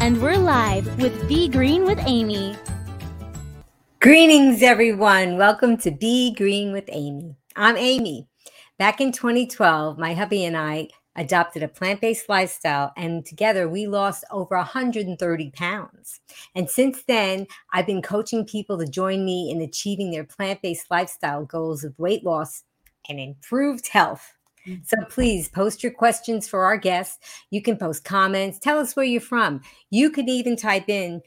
And we're live with Be Green with Amy. Greetings, everyone. Welcome to Be Green with Amy. I'm Amy. Back in 2012, my hubby and I adopted a plant based lifestyle, and together we lost over 130 pounds. And since then, I've been coaching people to join me in achieving their plant based lifestyle goals of weight loss and improved health. Mm-hmm. So please post your questions for our guests. You can post comments, tell us where you're from. You could even type in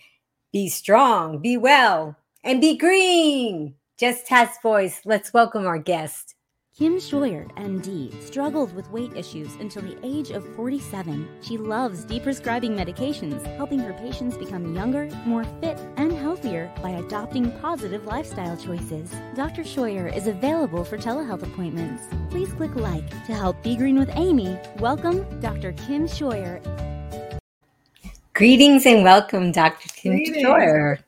be strong, be well, and be green. Just test voice. Let's welcome our guest. Kim Scheuer, MD, struggled with weight issues until the age of 47. She loves deprescribing medications, helping her patients become younger, more fit, and healthier by adopting positive lifestyle choices. Dr. Scheuer is available for telehealth appointments. Please click like to help Be Green with Amy. Welcome, Dr. Kim Scheuer. Greetings and welcome, Dr. Kim Greetings. Scheuer.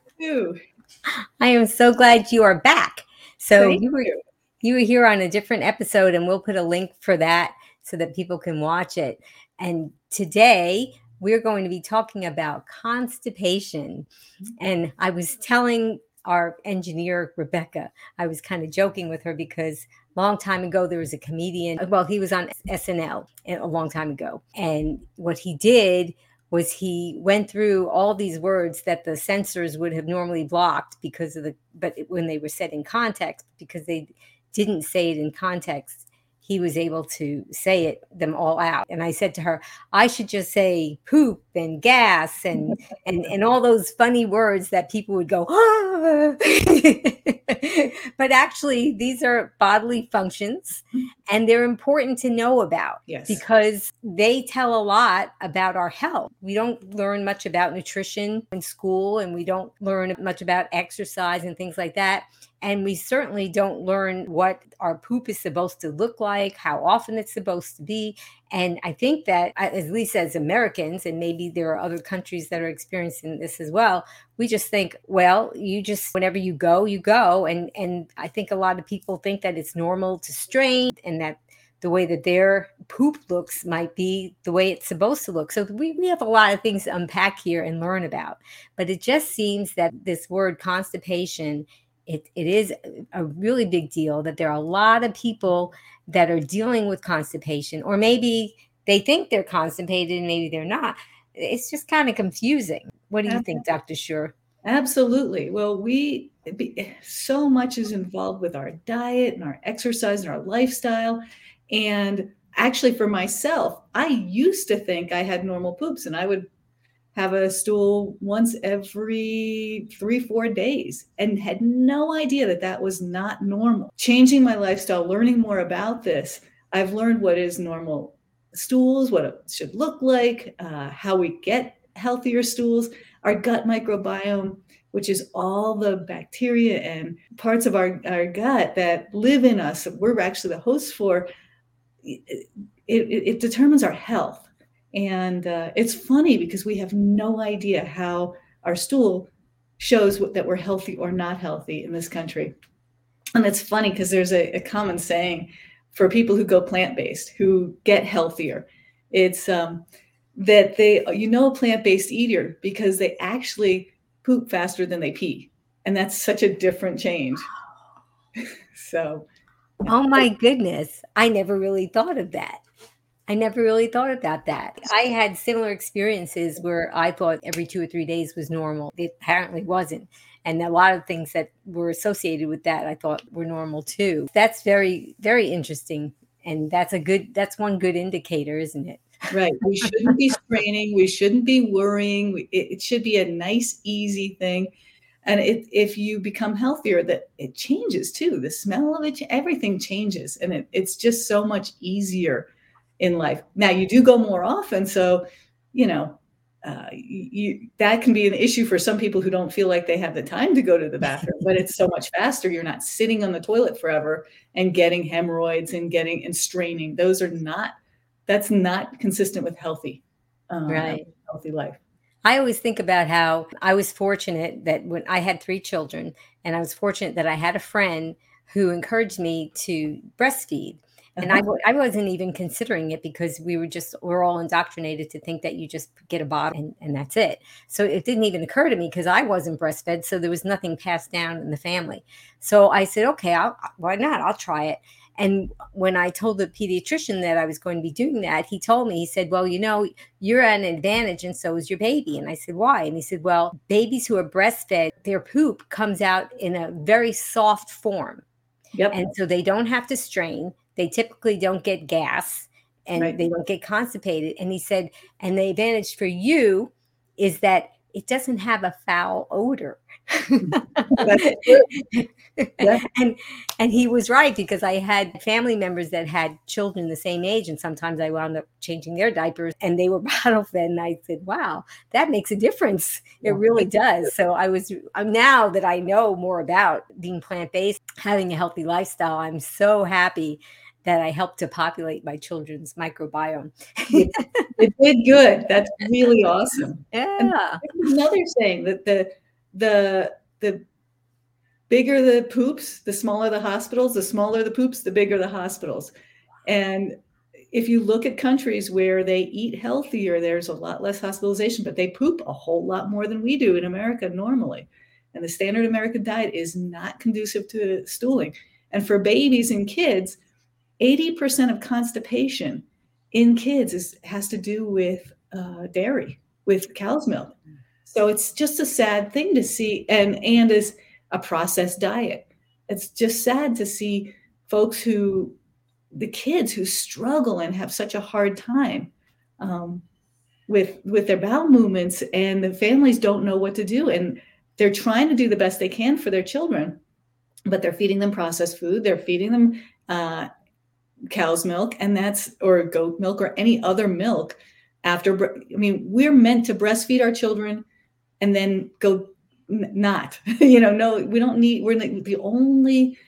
I am so glad you are back. So Thank you were you. you were here on a different episode, and we'll put a link for that so that people can watch it. And today we're going to be talking about constipation. Mm-hmm. And I was telling our engineer Rebecca, I was kind of joking with her because a long time ago there was a comedian. Well, he was on SNL a long time ago, and what he did was he went through all these words that the censors would have normally blocked because of the but when they were said in context because they didn't say it in context he was able to say it them all out and i said to her i should just say poop and gas and and and all those funny words that people would go ah. but actually these are bodily functions and they're important to know about Yes. because they tell a lot about our health. We don't learn much about nutrition in school and we don't learn much about exercise and things like that. And we certainly don't learn what our poop is supposed to look like, how often it's supposed to be. And I think that, at least as Americans, and maybe there are other countries that are experiencing this as well, we just think, well, you just whenever you go, you go. And and I think a lot of people think that it's normal to strain and that the way that their poop looks might be the way it's supposed to look. So we, we have a lot of things to unpack here and learn about. But it just seems that this word constipation, it, it is a really big deal that there are a lot of people that are dealing with constipation, or maybe they think they're constipated and maybe they're not. It's just kind of confusing. What do you think, Dr. Scheuer? Absolutely. Well, we so much is involved with our diet and our exercise and our lifestyle. And actually, for myself, I used to think I had normal poops, and I would have a stool once every three, four days, and had no idea that that was not normal. Changing my lifestyle, learning more about this, I've learned what is normal stools, what it should look like, uh, how we get healthier stools, our gut microbiome, which is all the bacteria and parts of our, our gut that live in us, that we're actually the hosts for, it, it, it determines our health. And uh, it's funny because we have no idea how our stool shows that we're healthy or not healthy in this country. And it's funny because there's a, a common saying for people who go plant based, who get healthier. It's um, that they, you know, a plant based eater because they actually poop faster than they pee. And that's such a different change. so, Oh my goodness. I never really thought of that. I never really thought about that. I had similar experiences where I thought every two or three days was normal. It apparently wasn't. And a lot of things that were associated with that I thought were normal too. That's very, very interesting. And that's a good, that's one good indicator, isn't it? Right. We shouldn't be straining. We shouldn't be worrying. It, it should be a nice, easy thing. And it, if you become healthier, that it changes too. The smell of it, everything changes. And it, it's just so much easier in life. Now you do go more often, so you know uh, you, that can be an issue for some people who don't feel like they have the time to go to the bathroom. but it's so much faster. You're not sitting on the toilet forever and getting hemorrhoids and getting and straining. Those are not. That's not consistent with healthy, um, Right. healthy life. I always think about how I was fortunate that when I had three children, and I was fortunate that I had a friend who encouraged me to breastfeed. and I, I wasn't even considering it because we were just we're all indoctrinated to think that you just get a bottle and, and that's it so it didn't even occur to me because i wasn't breastfed so there was nothing passed down in the family so i said okay I'll, why not i'll try it and when I told the pediatrician that I was going to be doing that, he told me, he said, Well, you know, you're at an advantage, and so is your baby. And I said, Why? And he said, Well, babies who are breastfed, their poop comes out in a very soft form. Yep. And so they don't have to strain. They typically don't get gas and right. they don't get constipated. And he said, and the advantage for you is that it doesn't have a foul odor. Yeah. and and he was right because I had family members that had children the same age, and sometimes I wound up changing their diapers, and they were bottle fed. And I said, "Wow, that makes a difference. It really does." So I was I'm now that I know more about being plant based, having a healthy lifestyle. I'm so happy that I helped to populate my children's microbiome. it, did good. That's really awesome. Yeah. another saying that the the the bigger the poops, the smaller the hospitals. The smaller the poops, the bigger the hospitals. And if you look at countries where they eat healthier, there's a lot less hospitalization, but they poop a whole lot more than we do in America normally. And the standard American diet is not conducive to stooling. And for babies and kids, 80% of constipation in kids is, has to do with uh, dairy, with cow's milk. So it's just a sad thing to see, and and is a processed diet. It's just sad to see folks who, the kids who struggle and have such a hard time um, with with their bowel movements, and the families don't know what to do, and they're trying to do the best they can for their children, but they're feeding them processed food. They're feeding them uh, cow's milk and that's or goat milk or any other milk after i mean we're meant to breastfeed our children and then go not you know no we don't need we're the only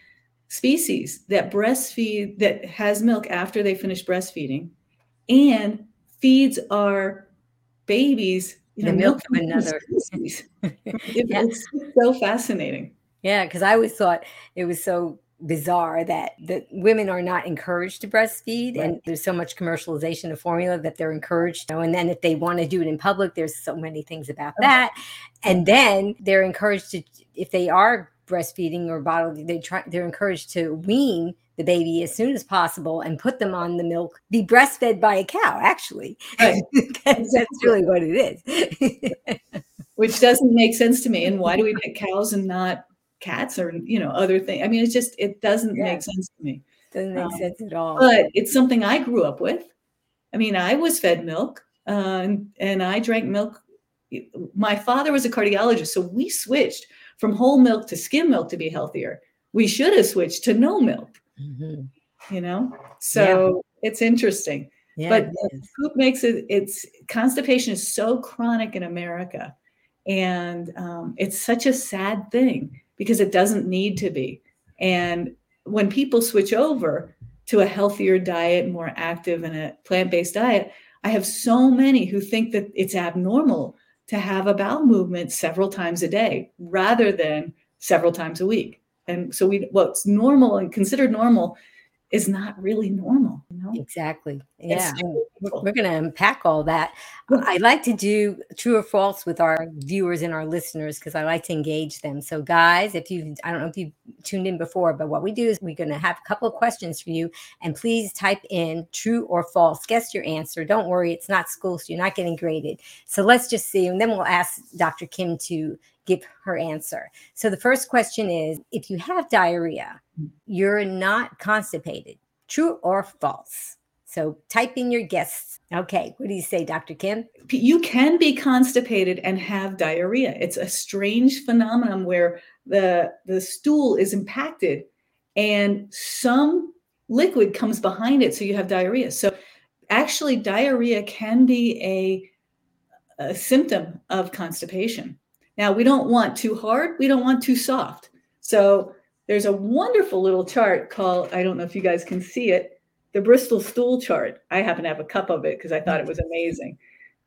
species that breastfeed that has milk after they finish breastfeeding and feeds our babies you know, the milk, milk of another it, yeah. it's so fascinating yeah because i always thought it was so bizarre that that women are not encouraged to breastfeed right. and there's so much commercialization of formula that they're encouraged you know, and then if they want to do it in public there's so many things about oh. that. And then they're encouraged to if they are breastfeeding or bottle they try they're encouraged to wean the baby as soon as possible and put them on the milk be breastfed by a cow actually. Right. that's really what it is. Which doesn't make sense to me. And why do we pick cows and not cats or you know other things. I mean, it's just it doesn't yeah. make sense to me. Doesn't make um, sense at all. But it's something I grew up with. I mean, I was fed milk uh, and, and I drank milk. My father was a cardiologist, so we switched from whole milk to skim milk to be healthier. We should have switched to no milk. Mm-hmm. You know, so yeah. it's interesting. Yeah, but it poop makes it. It's constipation is so chronic in America, and um, it's such a sad thing because it doesn't need to be. And when people switch over to a healthier diet, more active and a plant-based diet, I have so many who think that it's abnormal to have a bowel movement several times a day rather than several times a week. And so we what's normal and considered normal is not really normal. You know? Exactly. Yeah. We're going to unpack all that. I like to do true or false with our viewers and our listeners because I like to engage them. So, guys, if you, I don't know if you tuned in before, but what we do is we're going to have a couple of questions for you. And please type in true or false. Guess your answer. Don't worry, it's not school, so you're not getting graded. So, let's just see. And then we'll ask Dr. Kim to give her answer. So the first question is if you have diarrhea, you're not constipated. True or false? So type in your guests. Okay, what do you say, Dr. Kim? You can be constipated and have diarrhea. It's a strange phenomenon where the the stool is impacted and some liquid comes behind it so you have diarrhea. So actually diarrhea can be a, a symptom of constipation. Now, we don't want too hard, we don't want too soft. So there's a wonderful little chart called, I don't know if you guys can see it, the Bristol stool chart. I happen to have a cup of it because I thought it was amazing,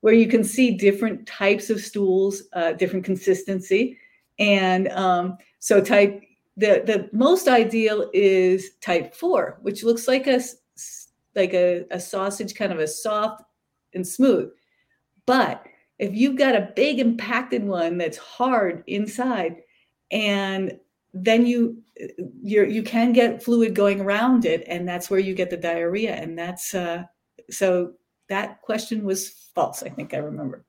where you can see different types of stools, uh, different consistency. And um, so type the, the most ideal is type four, which looks like a like a, a sausage, kind of a soft and smooth. But if you've got a big impacted one that's hard inside, and then you you you can get fluid going around it, and that's where you get the diarrhea. And that's uh, so that question was false. I think I remember.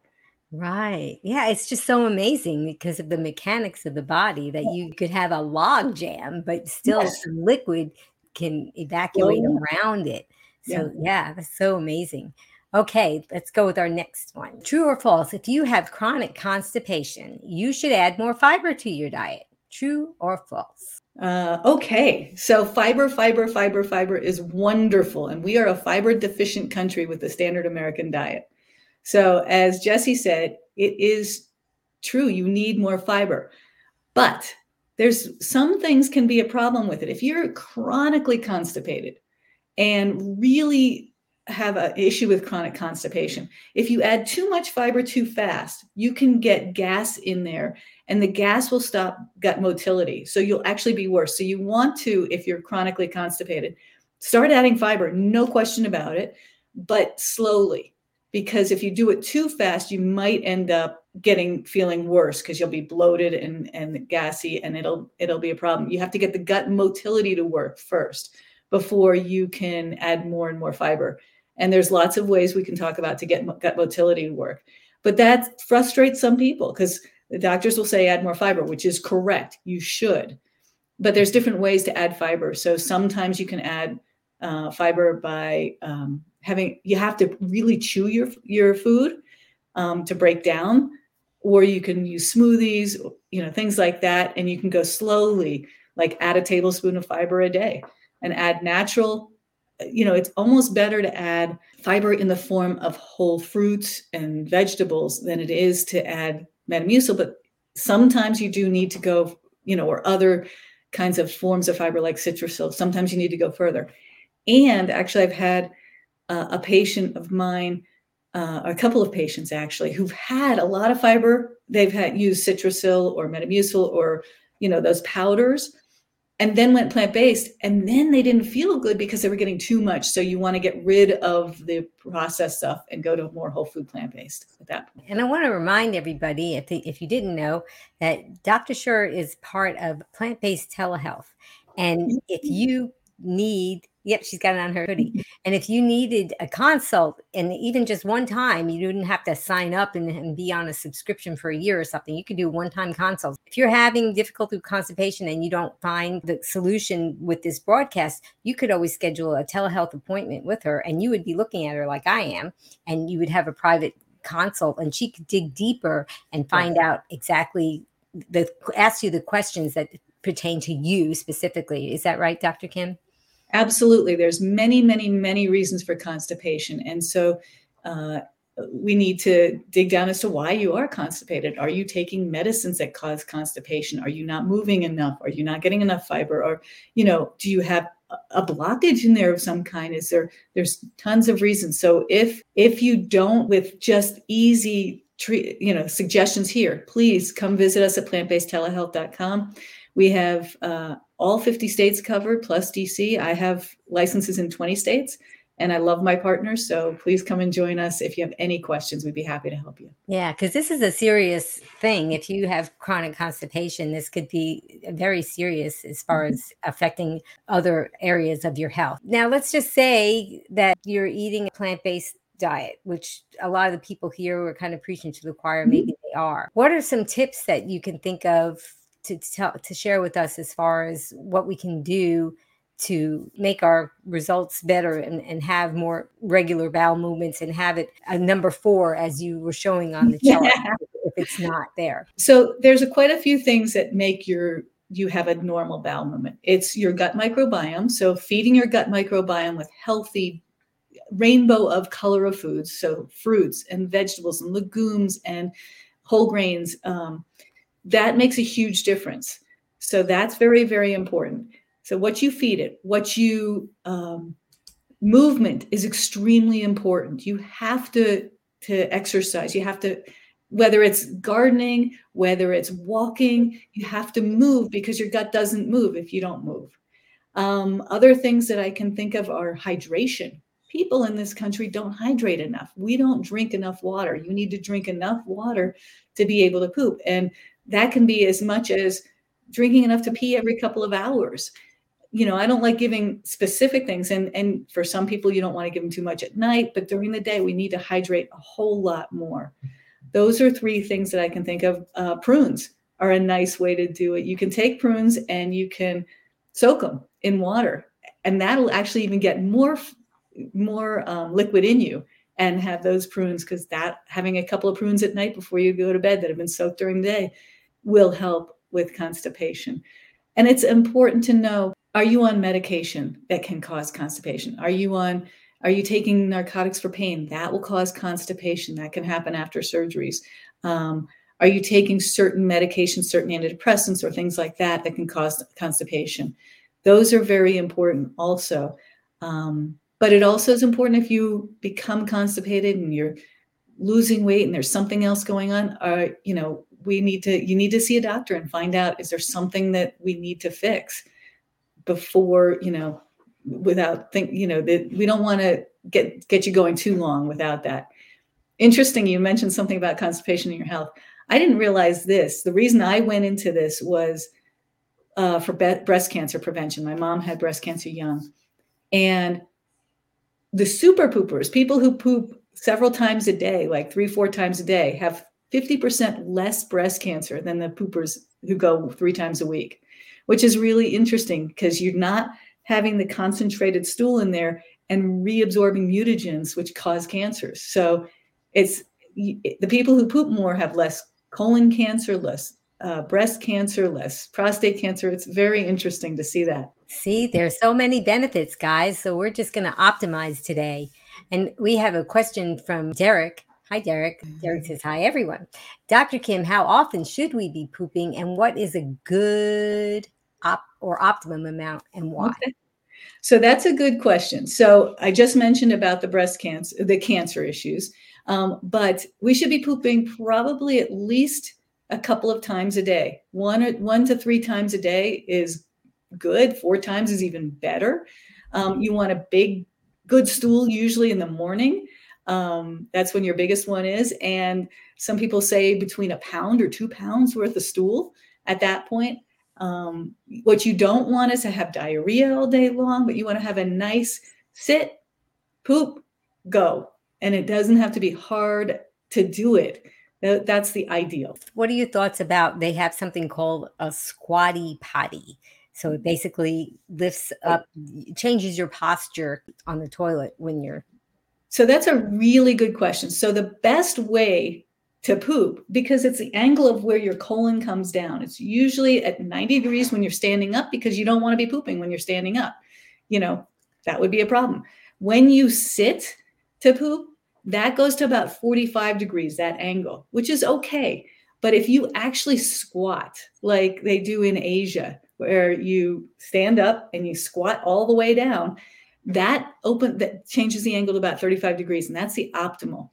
Right. Yeah, it's just so amazing because of the mechanics of the body that you could have a log jam, but still yes. liquid can evacuate oh, yeah. around it. So, yeah. yeah, that's so amazing. Okay, let's go with our next one. True or false? If you have chronic constipation, you should add more fiber to your diet. True or false? Uh, okay, so fiber, fiber, fiber, fiber is wonderful. And we are a fiber deficient country with the standard American diet. So, as Jesse said, it is true, you need more fiber. But there's some things can be a problem with it. If you're chronically constipated and really have an issue with chronic constipation. If you add too much fiber too fast, you can get gas in there and the gas will stop gut motility. So you'll actually be worse. So you want to, if you're chronically constipated, start adding fiber, no question about it, but slowly. Because if you do it too fast, you might end up getting feeling worse because you'll be bloated and, and gassy and it'll it'll be a problem. You have to get the gut motility to work first before you can add more and more fiber. And there's lots of ways we can talk about to get gut motility to work. But that frustrates some people because the doctors will say add more fiber, which is correct. You should. But there's different ways to add fiber. So sometimes you can add uh, fiber by um, having, you have to really chew your, your food um, to break down, or you can use smoothies, you know, things like that. And you can go slowly, like add a tablespoon of fiber a day and add natural you know, it's almost better to add fiber in the form of whole fruits and vegetables than it is to add Metamucil. But sometimes you do need to go, you know, or other kinds of forms of fiber like Citrucel. Sometimes you need to go further. And actually, I've had uh, a patient of mine, uh, a couple of patients actually, who've had a lot of fiber. They've had used Citrucel or Metamucil or you know those powders and then went plant based and then they didn't feel good because they were getting too much. So you want to get rid of the processed stuff and go to more whole food plant based at that point. And i want to remind everybody if, if you didn't know that dr Scheuer is part of plant based telehealth. And mm-hmm. if you need Yep, she's got it on her hoodie. Mm-hmm. And if you needed a consult, and even just one time, you didn't have to sign up and, and be on a subscription for a year or something. You could do one time consult. If you're having difficulty with constipation and you don't find the solution with this broadcast, you could always schedule a telehealth appointment with her, and you would be looking at her like I am, and you would have a private consult, and she could dig deeper and find out exactly the ask you the questions that pertain to you specifically. Is that right, Dr. Kim? Absolutely. There's many, many, many reasons for constipation. And so uh, we need to dig down as to why you are constipated. Are you taking medicines that cause constipation? Are you not moving enough? Are you not getting enough fiber? Or, you know, do you have a blockage in there of some kind? Is there, there's tons of reasons. So if, if you don't with just easy treat, you know, suggestions here, please come visit us at plantbasedtelehealth.com. We have uh, all 50 states covered plus DC. I have licenses in 20 states and I love my partners. So please come and join us. If you have any questions, we'd be happy to help you. Yeah, because this is a serious thing. If you have chronic constipation, this could be very serious as far mm-hmm. as affecting other areas of your health. Now, let's just say that you're eating a plant based diet, which a lot of the people here are kind of preaching to the choir. Maybe mm-hmm. they are. What are some tips that you can think of to tell to share with us as far as what we can do to make our results better and, and have more regular bowel movements and have it a number four as you were showing on the chart yeah. if it's not there. So there's a, quite a few things that make your you have a normal bowel movement. It's your gut microbiome. So feeding your gut microbiome with healthy rainbow of color of foods so fruits and vegetables and legumes and whole grains um, that makes a huge difference. So that's very, very important. So what you feed it, what you um, movement is extremely important. You have to to exercise. You have to whether it's gardening, whether it's walking, you have to move because your gut doesn't move if you don't move. Um, other things that I can think of are hydration. people in this country don't hydrate enough. We don't drink enough water. You need to drink enough water to be able to poop. And that can be as much as drinking enough to pee every couple of hours. You know, I don't like giving specific things. And, and for some people, you don't want to give them too much at night, but during the day, we need to hydrate a whole lot more. Those are three things that I can think of. Uh, prunes are a nice way to do it. You can take prunes and you can soak them in water, and that'll actually even get more more um, liquid in you and have those prunes because that having a couple of prunes at night before you go to bed that have been soaked during the day will help with constipation. And it's important to know are you on medication that can cause constipation? Are you on are you taking narcotics for pain? That will cause constipation. That can happen after surgeries. Um, are you taking certain medications, certain antidepressants, or things like that that can cause constipation? Those are very important also. Um, but it also is important if you become constipated and you're losing weight and there's something else going on, uh, you know, we need to, you need to see a doctor and find out, is there something that we need to fix before, you know, without think, you know, that we don't want to get, get you going too long without that. Interesting. You mentioned something about constipation in your health. I didn't realize this. The reason I went into this was uh, for be- breast cancer prevention. My mom had breast cancer young. And the super poopers, people who poop several times a day, like three, four times a day, have 50% less breast cancer than the poopers who go three times a week, which is really interesting because you're not having the concentrated stool in there and reabsorbing mutagens, which cause cancers. So it's the people who poop more have less colon cancer, less uh, breast cancer, less prostate cancer. It's very interesting to see that. See, there's so many benefits, guys. So we're just going to optimize today. And we have a question from Derek. Hi, Derek. Derek says, Hi, everyone. Dr. Kim, how often should we be pooping and what is a good op- or optimum amount and why? Okay. So that's a good question. So I just mentioned about the breast cancer, the cancer issues, um, but we should be pooping probably at least a couple of times a day. One or one to three times a day is good. Four times is even better. Um, you want a big, good stool usually in the morning. Um, that's when your biggest one is. And some people say between a pound or two pounds worth of stool at that point. Um, what you don't want is to have diarrhea all day long, but you want to have a nice sit, poop, go. And it doesn't have to be hard to do it. That's the ideal. What are your thoughts about they have something called a squatty potty? So it basically lifts up, changes your posture on the toilet when you're. So that's a really good question. So the best way to poop, because it's the angle of where your colon comes down, it's usually at 90 degrees when you're standing up because you don't want to be pooping when you're standing up. You know, that would be a problem. When you sit to poop, that goes to about 45 degrees, that angle, which is okay. But if you actually squat like they do in Asia, where you stand up and you squat all the way down, that open that changes the angle to about 35 degrees, and that's the optimal.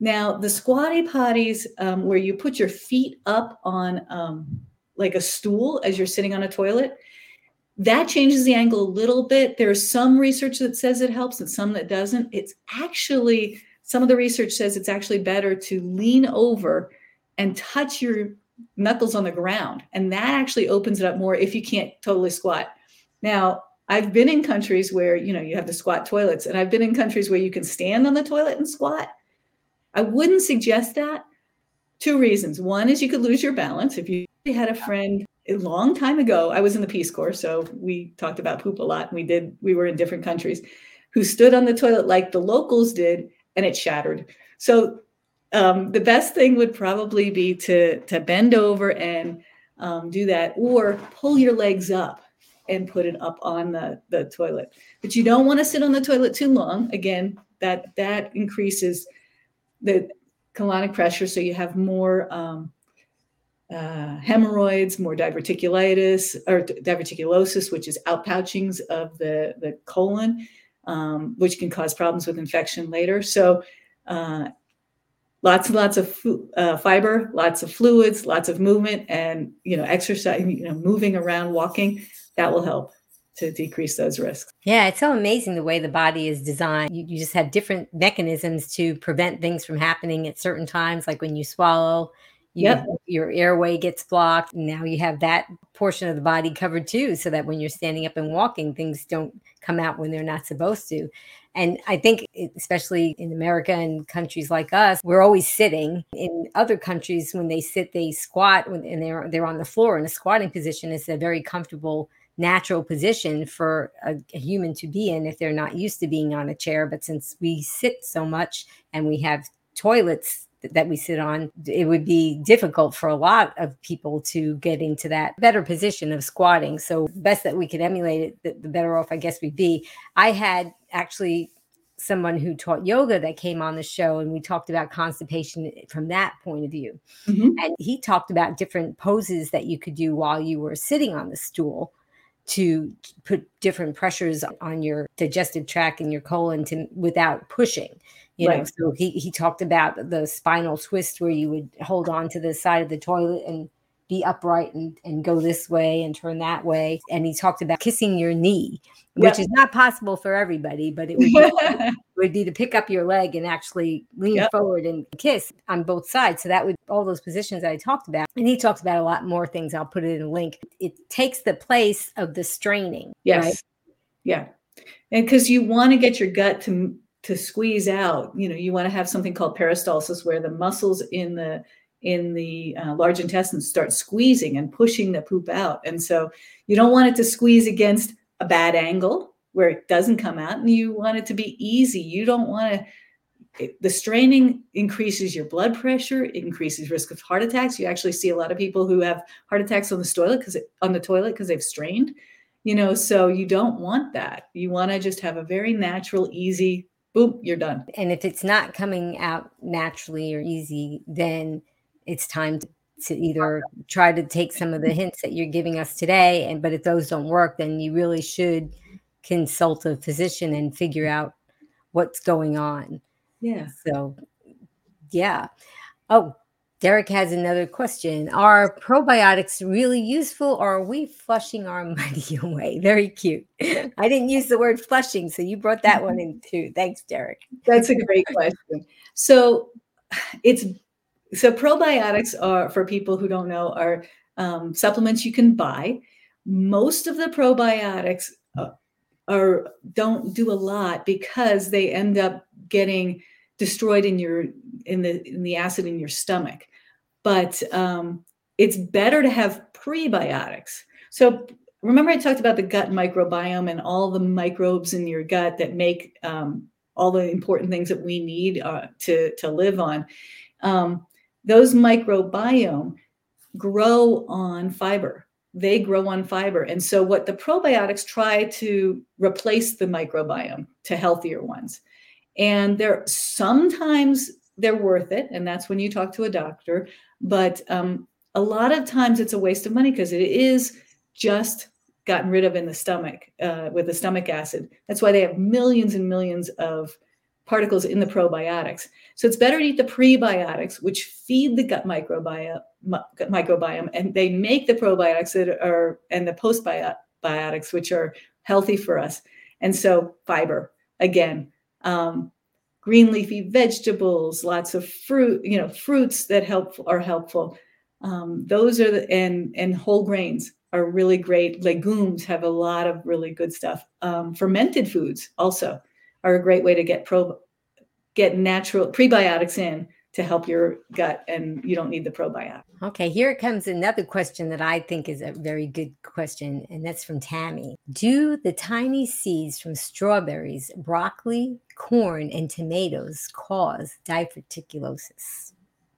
Now, the squatty potties, um, where you put your feet up on um, like a stool as you're sitting on a toilet, that changes the angle a little bit. There's some research that says it helps and some that doesn't. It's actually some of the research says it's actually better to lean over and touch your knuckles on the ground. And that actually opens it up more if you can't totally squat. Now, I've been in countries where, you know, you have the squat toilets, and I've been in countries where you can stand on the toilet and squat. I wouldn't suggest that. Two reasons. One is you could lose your balance. If you had a friend a long time ago, I was in the Peace Corps, so we talked about poop a lot. And We did, we were in different countries, who stood on the toilet like the locals did and it shattered. So um, the best thing would probably be to to bend over and um, do that, or pull your legs up and put it up on the the toilet. But you don't want to sit on the toilet too long. Again, that that increases the colonic pressure, so you have more um, uh, hemorrhoids, more diverticulitis or diverticulosis, which is outpouchings of the the colon um, which can cause problems with infection later. So, uh, lots and lots of uh, fiber, lots of fluids, lots of movement, and you know, exercise. You know, moving around, walking, that will help. to decrease those risks. Yeah, it's so amazing the way the body is designed. You, you just have different mechanisms to prevent things from happening at certain times, like when you swallow, you, Yep. your airway gets blocked. Now you have that portion of the body covered too, so that when you're standing up and walking, things don't come out when they're not supposed to. And I think, especially in America and countries like us, we're always sitting. In other countries, when they sit, they squat, and they're they're on the floor in a squatting position. It's a very comfortable, natural position for a, a human to be in if they're not used to being on a chair. But since we sit so much and we have toilets that we sit on, it would be difficult for a lot of people to get into that better position of squatting. So, best that we could emulate it, the, the better off I guess we'd be. I had actually someone who taught yoga that came on the show, and we talked about constipation from that point of view. Mhm. And he talked about different poses that you could do while you were sitting on the stool to put different pressures on your digestive tract and your colon to without pushing you know? So he, he talked about the spinal twist where you would hold on to the side of the toilet and be upright and, and go this way and turn that way and he talked about kissing your knee which Yep. is not possible for everybody but it would be, would be to pick up your leg and actually lean Yep. forward and kiss on both sides. So that would all those positions that I talked about. And he talks about a lot more things. I'll put it in a link. It takes the place of the straining. Yes. Right? Yeah. And because you want to get your gut to to squeeze out, you know, you want to have something called peristalsis where the muscles in the in the uh, large intestine start squeezing and pushing the poop out. And so you don't want it to squeeze against a bad angle where it doesn't come out and you want it to be easy. You don't want to it- the straining increases your blood pressure, it increases risk of heart attacks. You actually see a lot of people who have heart attacks on the toilet because on the toilet because they've strained you know so you don't want that you want to just have a very natural easy boom you're done And if it's not coming out naturally or easy, then it's time to, to either try to take some of the hints that you're giving us today. And but if those don't work, then you really should consult a physician and figure out what's going on. yeah So, yeah. Oh, Derek has another question. Are probiotics really useful or are we flushing our money away? Very cute. I didn't use the word flushing, so you brought that one in too. Thanks, Derek. that's a great question so it's so probiotics are for people who don't know are um, supplements you can buy. Most of the probiotics uh, are don't do a lot because they end up getting destroyed in your in the in the acid in your stomach. But um, it's better to have prebiotics. So remember i talked about the gut microbiome and all the microbes in your gut that make um, all the important things that we need uh, to to live on. Um, those microbiome grow on fiber. They grow on fiber. And so what the probiotics try to replace the microbiome to healthier ones. And they're sometimes they're worth it and that's when you talk to a doctor but um, a lot of times it's a waste of money because it is just gotten rid of in the stomach uh, with the stomach acid. That's why they have millions and millions of particles in the probiotics. So it's better to eat the prebiotics which feed the gut microbiome microbiome and they make the probiotics that are and the postbiotics which are healthy for us. And so fiber again um, green leafy vegetables lots of fruit you know fruits that help are helpful. Um, those are the and and whole grains are really great. Legumes have a lot of really good stuff um, fermented foods also are a great way to get pro get natural prebiotics in to help your gut and you don't need the probiotic Okay, here comes another question that I think is a very good question, and that's from Tammy. Do the tiny seeds from strawberries, broccoli, corn, and tomatoes cause diverticulosis?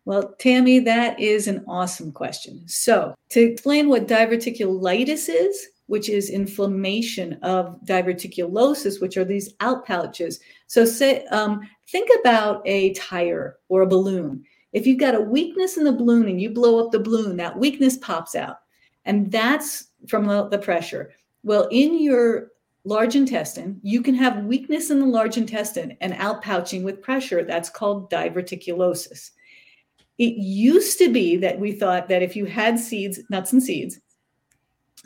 Well, Tammy, that is an awesome question. So, to explain what diverticulitis is, which is inflammation of diverticulosis, which are these out pouches. So, say, um, think about a tire or a balloon. If you've got a weakness in the balloon and you blow up the balloon, that weakness pops out, and that's from the, the pressure. Well, in your large intestine, you can have weakness in the large intestine and outpouching with pressure. That's called diverticulosis. It used to be that we thought that if you had seeds, nuts and seeds,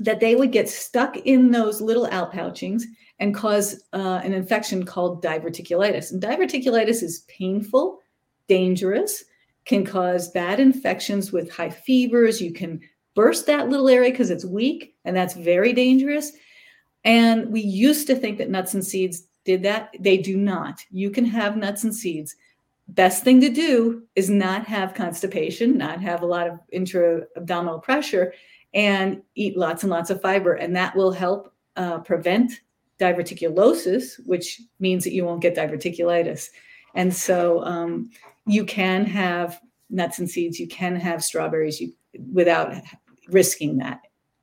that they would get stuck in those little outpouchings and cause uh, an infection called diverticulitis. And diverticulitis is painful, dangerous, can cause bad infections with high fevers. You can burst that little area because it's weak, and that's very dangerous. And we used to think that nuts and seeds did that. They do not. You can have nuts and seeds. Best thing to do is not have constipation, not have a lot of intra abdominal pressure, and eat lots and lots of fiber. And that will help uh, prevent diverticulosis, which means that you won't get diverticulitis. And so um, you can have nuts and seeds, you can have strawberries you, without risking that.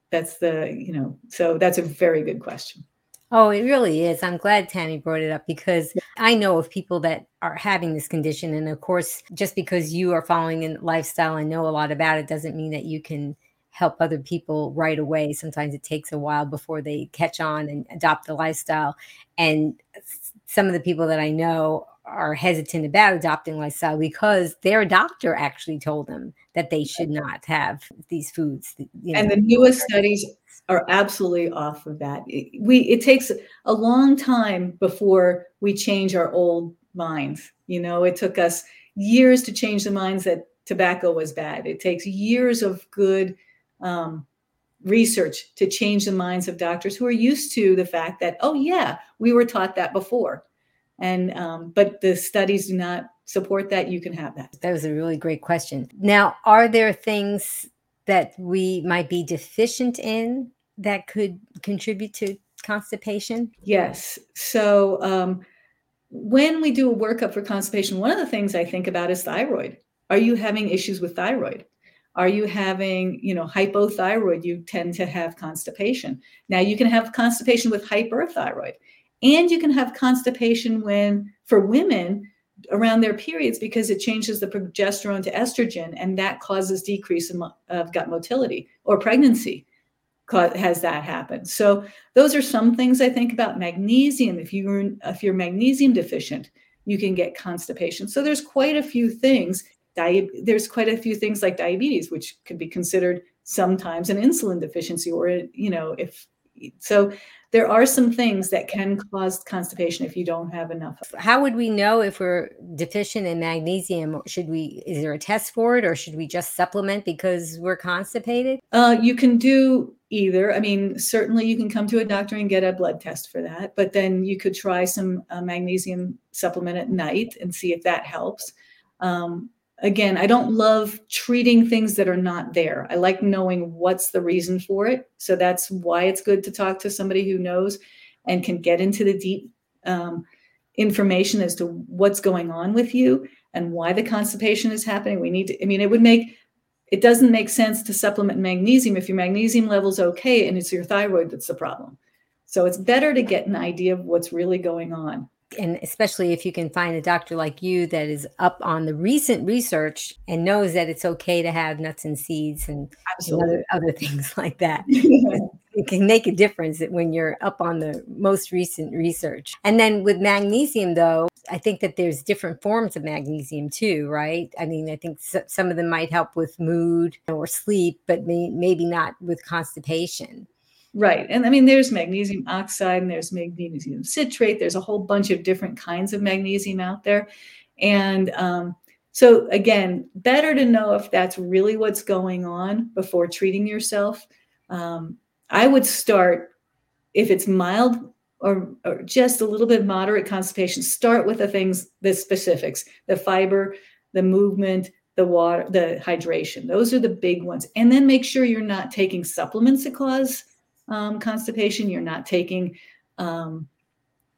That's the, you know, so that's a very good question. Oh, it really is. I'm glad Tammy brought it up because I know of people that are having this condition. And of course, just because you are following a lifestyle and know a lot about it doesn't mean that you can help other people right away. Sometimes it takes a while before they catch on and adopt the lifestyle. And some of the people that I know are hesitant about adopting lifestyle because their doctor actually told them that they should not have these foods. You know. And the newest studies are absolutely off of that. It, we it takes a long time before we change our old minds. You know, it took us years to change the minds that tobacco was bad. It takes years of good um, research to change the minds of doctors who are used to the fact that oh yeah we were taught that before. And um, but the studies do not support that. You can have that. That was a really great question. Now are there things that we might be deficient in that could contribute to constipation? Yes. So um, when we do a workup for constipation one of the things i think about is thyroid. Are you having issues with thyroid are you having, you know, hypothyroid? You tend to have constipation. Now you can have constipation with hyperthyroid, and you can have constipation when for women around their periods because it changes the progesterone to estrogen, and that causes decrease in, of gut motility or pregnancy has that happen. So those are some things I think about magnesium. If you're if you're magnesium deficient, you can get constipation. So there's quite a few things Di- there's quite a few things like diabetes, which could be considered sometimes an insulin deficiency, or you know, if so, there are some things that can cause constipation if you don't have enough. How would we know if we're deficient in magnesium? Should we? Is there a test for it, or should we just supplement because we're constipated? Uh, you can do either. I mean, certainly you can come to a doctor and get a blood test for that, but then you could try some uh, magnesium supplement at night and see if that helps. Um, again, I don't love treating things that are not there. I like knowing what's the reason for it. So that's why it's good to talk to somebody who knows and can get into the deep um, information as to what's going on with you and why the constipation is happening. We need to, I mean, it would make, it doesn't make sense to supplement magnesium if your magnesium level's okay and it's your thyroid that's the problem. So it's better to get an idea of what's really going on and especially if you can find a doctor like you that is up on the recent research and knows that it's okay to have nuts and seeds and, and other, other things like that. it can make a difference when you're up on the most recent research. And then with magnesium, though, I think that there's different forms of magnesium too, right? I mean, I think some of them might help with mood or sleep, but may, maybe not with constipation. Right. And I mean, there's magnesium oxide and there's magnesium citrate. There's a whole bunch of different kinds of magnesium out there. And um, so, again, better to know if that's really what's going on before treating yourself. Um, I would start if it's mild or, or, just a little bit moderate constipation, start with the things, the specifics, the fiber, the movement, the water, the hydration. Those are the big ones. And then make sure you're not taking supplements that cause um, constipation, you're not taking um,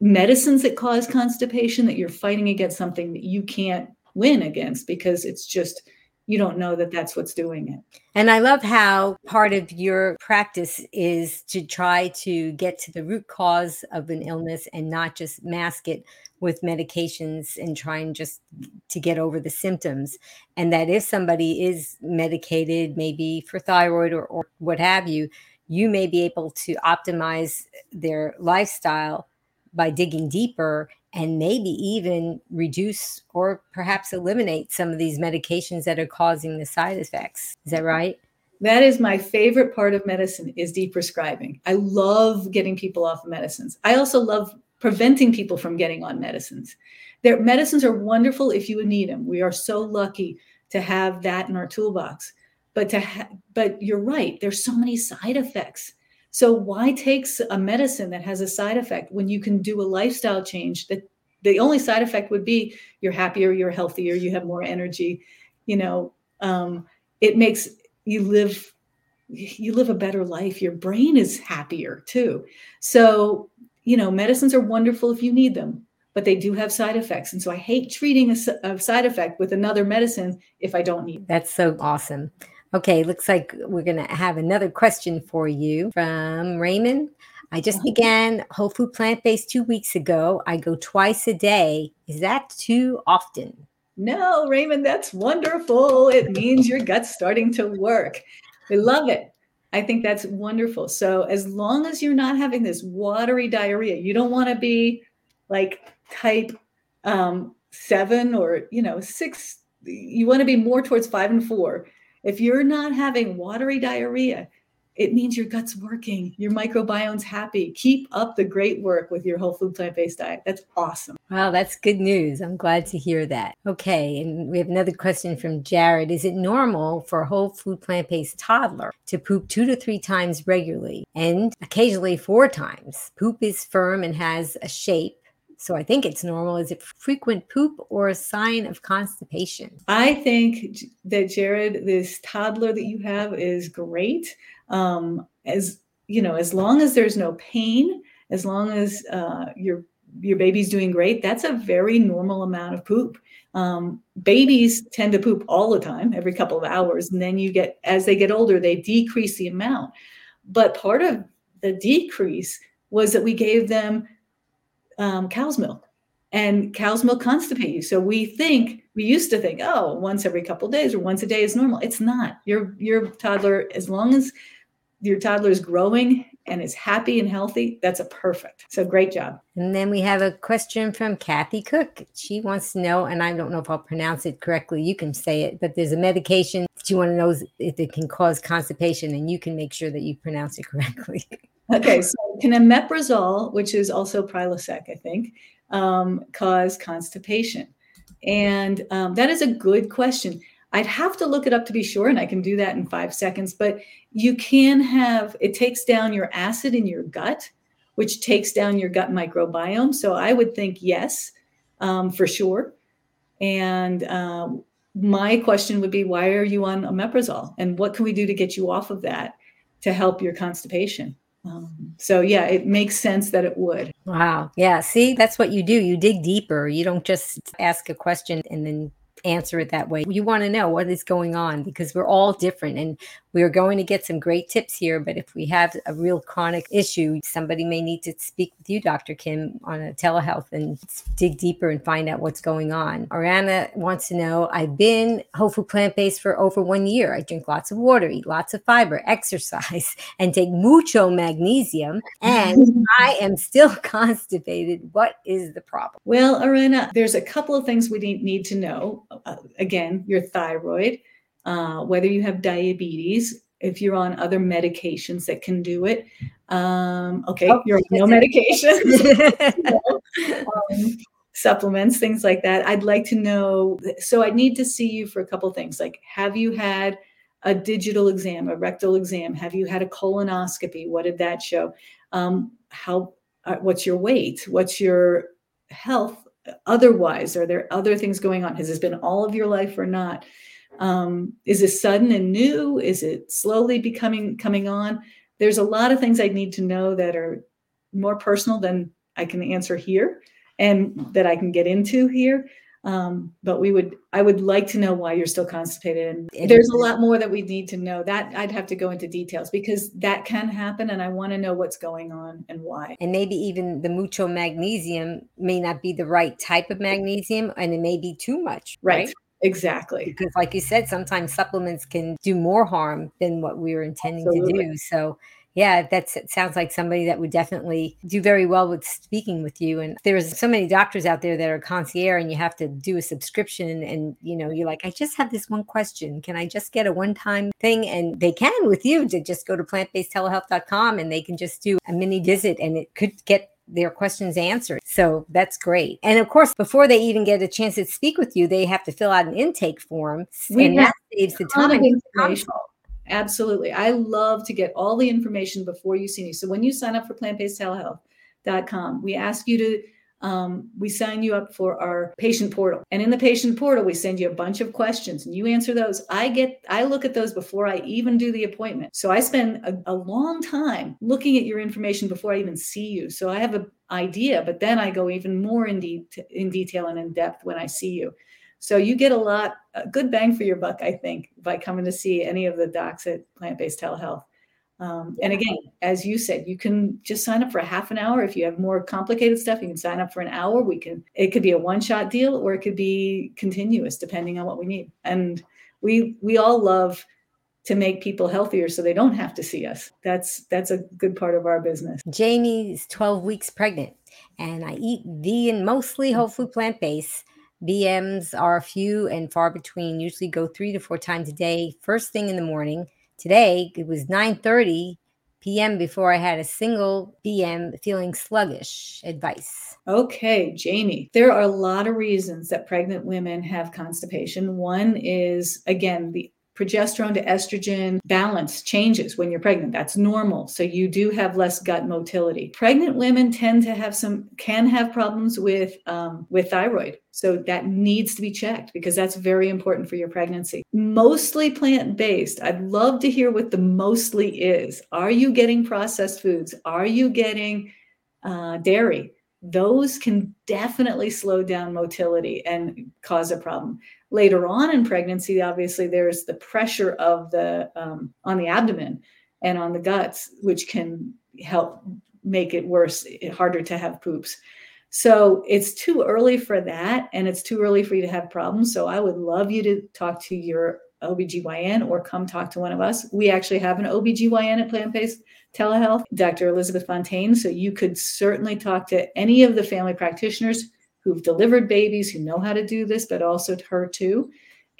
medicines that cause constipation, that you're fighting against something that you can't win against because it's just you don't know that that's what's doing it. And I love how part of your practice is to try to get to the root cause of an illness and not just mask it with medications and trying just to get over the symptoms. And that if somebody is medicated, maybe for thyroid or, or what have you, you may be able to optimize their lifestyle by digging deeper and maybe even reduce or perhaps eliminate some of these medications that are causing the side effects. Is that right? that is my favorite part of medicine is deprescribing. I love getting people off of medicines. I also love preventing people from getting on medicines. Their medicines are wonderful if you need them. We are so lucky to have that in our toolbox. But to ha- but you're right, there's so many side effects. So why take a medicine that has a side effect when you can do a lifestyle change that the only side effect would be you're happier, you're healthier, you have more energy, you know, um, it makes you live you live a better life your brain is happier too so you know medicines are wonderful if you need them but they do have side effects and so i hate treating a, a side effect with another medicine if i don't need it. that's so awesome okay looks like we're going to have another question for you from raymond I just began whole food plant based two weeks ago. I go twice a day. Is that too often? No, Raymond, that's wonderful. It means your gut's starting to work. We love it. I think that's wonderful. So, as long as you're not having this watery diarrhea, you don't want to be like type um, seven or, you know, six. You want to be more towards five and four. If you're not having watery diarrhea, it means your gut's working, your microbiome's happy. Keep up the great work with your whole food plant based diet. That's awesome. Wow, that's good news. I'm glad to hear that. Okay, and we have another question from Jared. Is it normal for a whole food plant based toddler to poop two to three times regularly and occasionally four times? Poop is firm and has a shape. So I think it's normal. Is it frequent poop or a sign of constipation? I think that Jared, this toddler that you have is great um, as you know as long as there's no pain as long as uh, your your baby's doing great that's a very normal amount of poop um, babies tend to poop all the time every couple of hours and then you get as they get older they decrease the amount but part of the decrease was that we gave them um, cow's milk and cow's milk constipate you so we think we used to think oh once every couple days or once a day is normal it's not your your toddler as long as your toddler is growing and is happy and healthy, that's a perfect. So great job. And then we have a question from Kathy Cook. She wants to know, and I don't know if I'll pronounce it correctly. You can say it, but there's a medication she want to know if it can cause constipation, and you can make sure that you pronounce it correctly. okay, so can omeprazole, which is also Prilosec, I think, um, cause constipation? And um, that is a good question. I'd have to look it up to be sure, and I can do that in five seconds. But you can have it takes down your acid in your gut, which takes down your gut microbiome. So I would think yes, um, for sure. And um, my question would be, why are you on omeprazole, and what can we do to get you off of that to help your constipation? Um, so yeah, it makes sense that it would. Wow. Yeah. See, that's what you do. You dig deeper. You don't just ask a question and then answer it that way. You want to know what is going on because we're all different and we are going to get some great tips here. But if we have a real chronic issue, somebody may need to speak with you, Dr. Kim, on a telehealth and dig deeper and find out what's going on. Ariana wants to know I've been whole food plant based for over one year. I drink lots of water, eat lots of fiber, exercise, and take mucho magnesium. And I am still constipated. What is the problem? Well, Ariana, there's a couple of things we need to know. Uh, again, your thyroid uh, whether you have diabetes, if you're on other medications that can do it. Um, okay, oh, you're on no medications, um, supplements, things like that. I'd like to know. So I need to see you for a couple things. Like, have you had a digital exam, a rectal exam? Have you had a colonoscopy? What did that show? Um, how? Uh, what's your weight? What's your health? Otherwise, are there other things going on? Has this been all of your life or not? Um, is it sudden and new? Is it slowly becoming coming on? There's a lot of things I need to know that are more personal than I can answer here and that I can get into here. Um, but we would, I would like to know why you're still constipated. And there's a lot more that we need to know. That I'd have to go into details because that can happen, and I want to know what's going on and why. And maybe even the mucho magnesium may not be the right type of magnesium, and it may be too much. right? right? Exactly. Because, like you said, sometimes supplements can do more harm than what we were intending Absolutely. to do. So, Yeah, that sounds like somebody that would definitely do very well with speaking with you. And there's so many doctors out there that are concierge, and you have to do a subscription. And you know, you're like, I just have this one question. Can I just get a one-time thing? And they can with you to just go to plantbasedtelehealth.com and they can just do a mini visit, and it could get their questions answered. So that's great. And of course, before they even get a chance to speak with you, they have to fill out an intake form. We and that saves the time. Absolutely. I love to get all the information before you see me. So when you sign up for plantbasedtelehealth.com, we ask you to um, we sign you up for our patient portal. And in the patient portal we send you a bunch of questions and you answer those. I get i look at those before i even do the appointment. So i spend a, a long time looking at your information before i even see you. So i have an idea but then i go even more in, de- in detail and in depth when i see you so you get a lot, a good bang for your buck, I think, by coming to see any of the docs at Plant Based Telehealth. Um, and again, as you said, you can just sign up for a half an hour. If you have more complicated stuff, you can sign up for an hour. We can, it could be a one shot deal or it could be continuous depending on what we need. And we, we all love to make people healthier so they don't have to see us. That's, that's a good part of our business. Jamie's 12 weeks pregnant and I eat vegan, mostly whole food plant BMs are few and far between, usually go three to four times a day, first thing in the morning. Today it was 9:30 p.m. before I had a single BM feeling sluggish. Advice. Okay, Jamie. There are a lot of reasons that pregnant women have constipation. One is again the progesterone to estrogen balance changes when you're pregnant. That's normal. So you do have less gut motility. Pregnant women tend to have some can have problems with um, with thyroid. So that needs to be checked because that's very important for your pregnancy. Mostly plant based. I'd love to hear what the mostly is. Are you getting processed foods? Are you getting uh, dairy? Those can definitely slow down motility and cause a problem. Later on in pregnancy obviously there's the pressure of the um, on the abdomen and on the guts which can help make it worse harder to have poops. So it's too early for that and it's too early for you to have problems. So i would love you to talk to your OBGYN or come talk to one of us. We actually have an OBGYN at Plant Based Telehealth, Dr. Elizabeth Fontaine. So you could certainly talk to any of the family practitioners who've delivered babies, who know how to do this, but also to her too.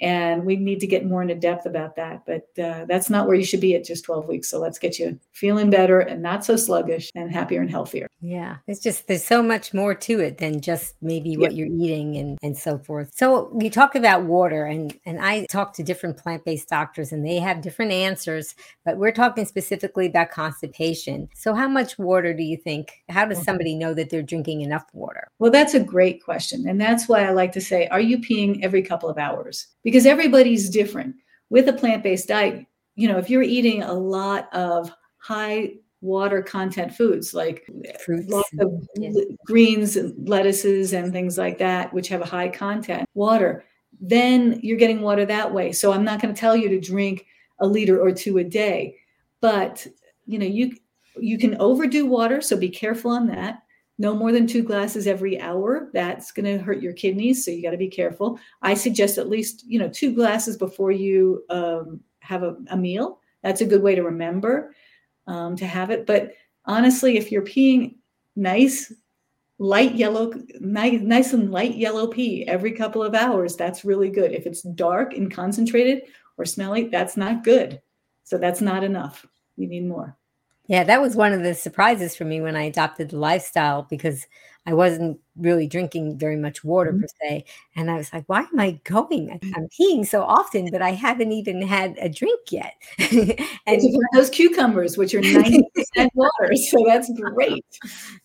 And we need to get more into depth about that. But uh, that's not where you should be at just 12 weeks. So let's get you feeling better and not so sluggish and happier and healthier. Yeah. It's just, there's so much more to it than just maybe what you're eating and, and so forth. So you talk about water and, and I talk to different plant-based doctors and they have different answers, but we're talking specifically about constipation. So how much water do you think, how does somebody know that they're drinking enough water? Well, that's a great question. And that's why I like to say, are you peeing every couple of hours? Because everybody's different. With a plant based diet, you know, if you're eating a lot of high water content foods like Fruits. lots of yeah. greens and lettuces and things like that, which have a high content water, then you're getting water that way. So I'm not going to tell you to drink a liter or two a day, but you know, you you can overdo water, so be careful on that no more than two glasses every hour. That's going to hurt your kidneys so you got to be careful. I suggest at least you know two glasses before you um, have a, a, meal. That's a good way to remember um, to have it. But honestly if you're peeing nice light yellow nice, nice and light yellow pee every couple of hours that's really good. If it's dark and concentrated or smelly that's not good. So that's not enough. You need more yeah, that was one of the surprises for me when I adopted the lifestyle because I wasn't really drinking very much water mm-hmm. per se. And I was like, why am I going? I'm peeing so often, but I haven't even had a drink yet. and those cucumbers, which are 90% water. So that's great.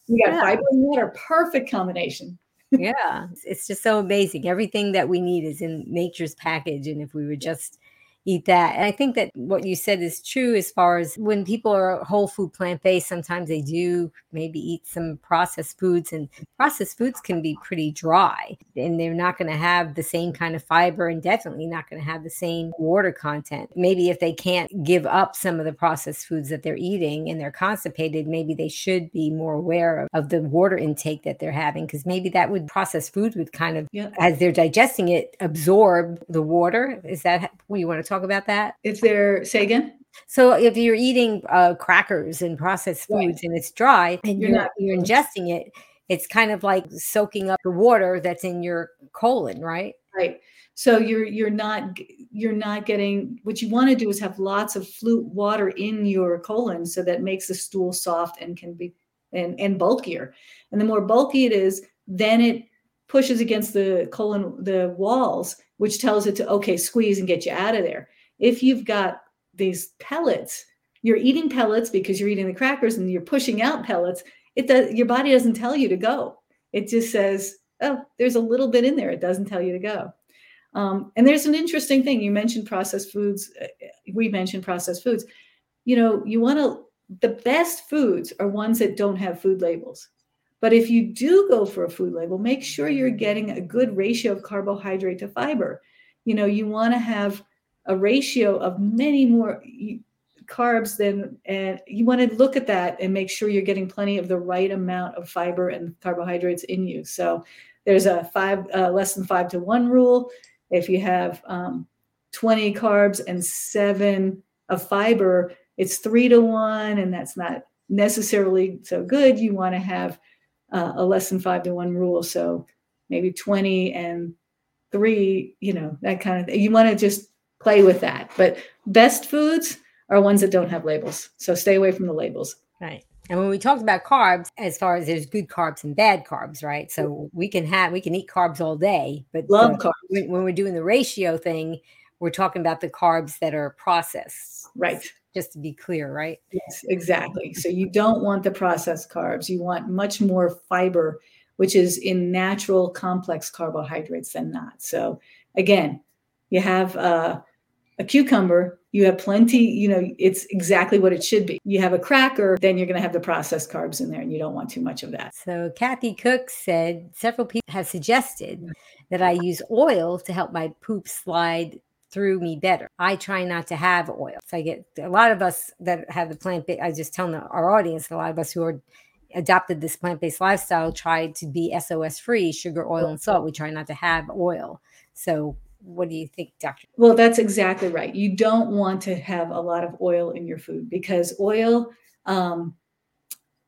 You got yeah. fiber and water, perfect combination. yeah, it's just so amazing. Everything that we need is in nature's package. And if we would just eat that. And I think that what you said is true as far as when people are whole food plant based, sometimes they do maybe eat some processed foods, and processed foods can be pretty dry and they're not going to have the same kind of fiber and definitely not going to have the same water content. Maybe if they can't give up some of the processed foods that they're eating and they're constipated, maybe they should be more aware of, of the water intake that they're having because maybe that would processed food would kind of, yeah. as they're digesting it, absorb the water. Is that what you want to talk? Talk about that? If they're, say again? So if you're eating uh, crackers and processed Right. foods and it's dry and You're you're, not- you're ingesting it, it's kind of like soaking up the water that's in your colon, right? Right. So you're you're not you're not getting what you want to do is have lots of flute water in your colon so that makes the stool soft and can be and and bulkier. And the more bulky it is, then it pushes against the colon the walls, which tells it to okay, squeeze and get you out of there. If you've got these pellets, you're eating pellets because you're eating the crackers and you're pushing out pellets. It does your body doesn't tell you to go. It just says, oh, there's a little bit in there. It doesn't tell you to go. Um, and there's an interesting thing. You mentioned processed foods. uh, We mentioned processed foods. You know, you want to, the best foods are ones that don't have food labels. But if you do go for a food label, make sure you're getting a good ratio of carbohydrate to fiber. You know, you want to have a ratio of many more carbs than, and you want to look at that and make sure you're getting plenty of the right amount of fiber and carbohydrates in you. So there's a five, uh, less than five to one rule if you have um, 20 carbs and seven of fiber, it's three to one, and that's not necessarily so good. You want to have uh, a less than five to one rule. So maybe 20 and three, you know, that kind of thing. You want to just play with that. But best foods are ones that don't have labels. So stay away from the labels. Right. And when we talked about carbs, as far as there's good carbs and bad carbs, right? So we can have we can eat carbs all day, but Love carbs. when, when we're doing the ratio thing, we're talking about the carbs that are processed. Right. Just to be clear, right? Yes, exactly. So you don't want the processed carbs. You want much more fiber, which is in natural complex carbohydrates than not. So again, you have uh, a cucumber, you have plenty, you know, it's exactly what it should be. You have a cracker, then you're going to have the processed carbs in there, and you don't want too much of that. So Kathy Cook said several people have suggested that I use oil to help my poop slide through me better. I try not to have oil. So I get a lot of us that have the plant I just tell our audience, a lot of us who are adopted this plant-based lifestyle try to be SOS free, sugar, oil, and salt. We try not to have oil. So what do you think, Doctor? Well, that's exactly right. You don't want to have a lot of oil in your food because oil, um,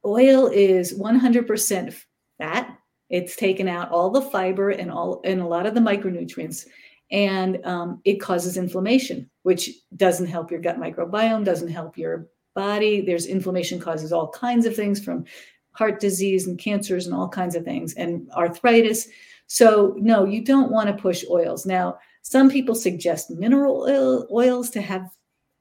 oil is 100% fat. It's taken out all the fiber and all and a lot of the micronutrients, and um, it causes inflammation, which doesn't help your gut microbiome, doesn't help your body. There's inflammation causes all kinds of things from heart disease and cancers and all kinds of things and arthritis. So no, you don't want to push oils. Now, some people suggest mineral oil, oils to have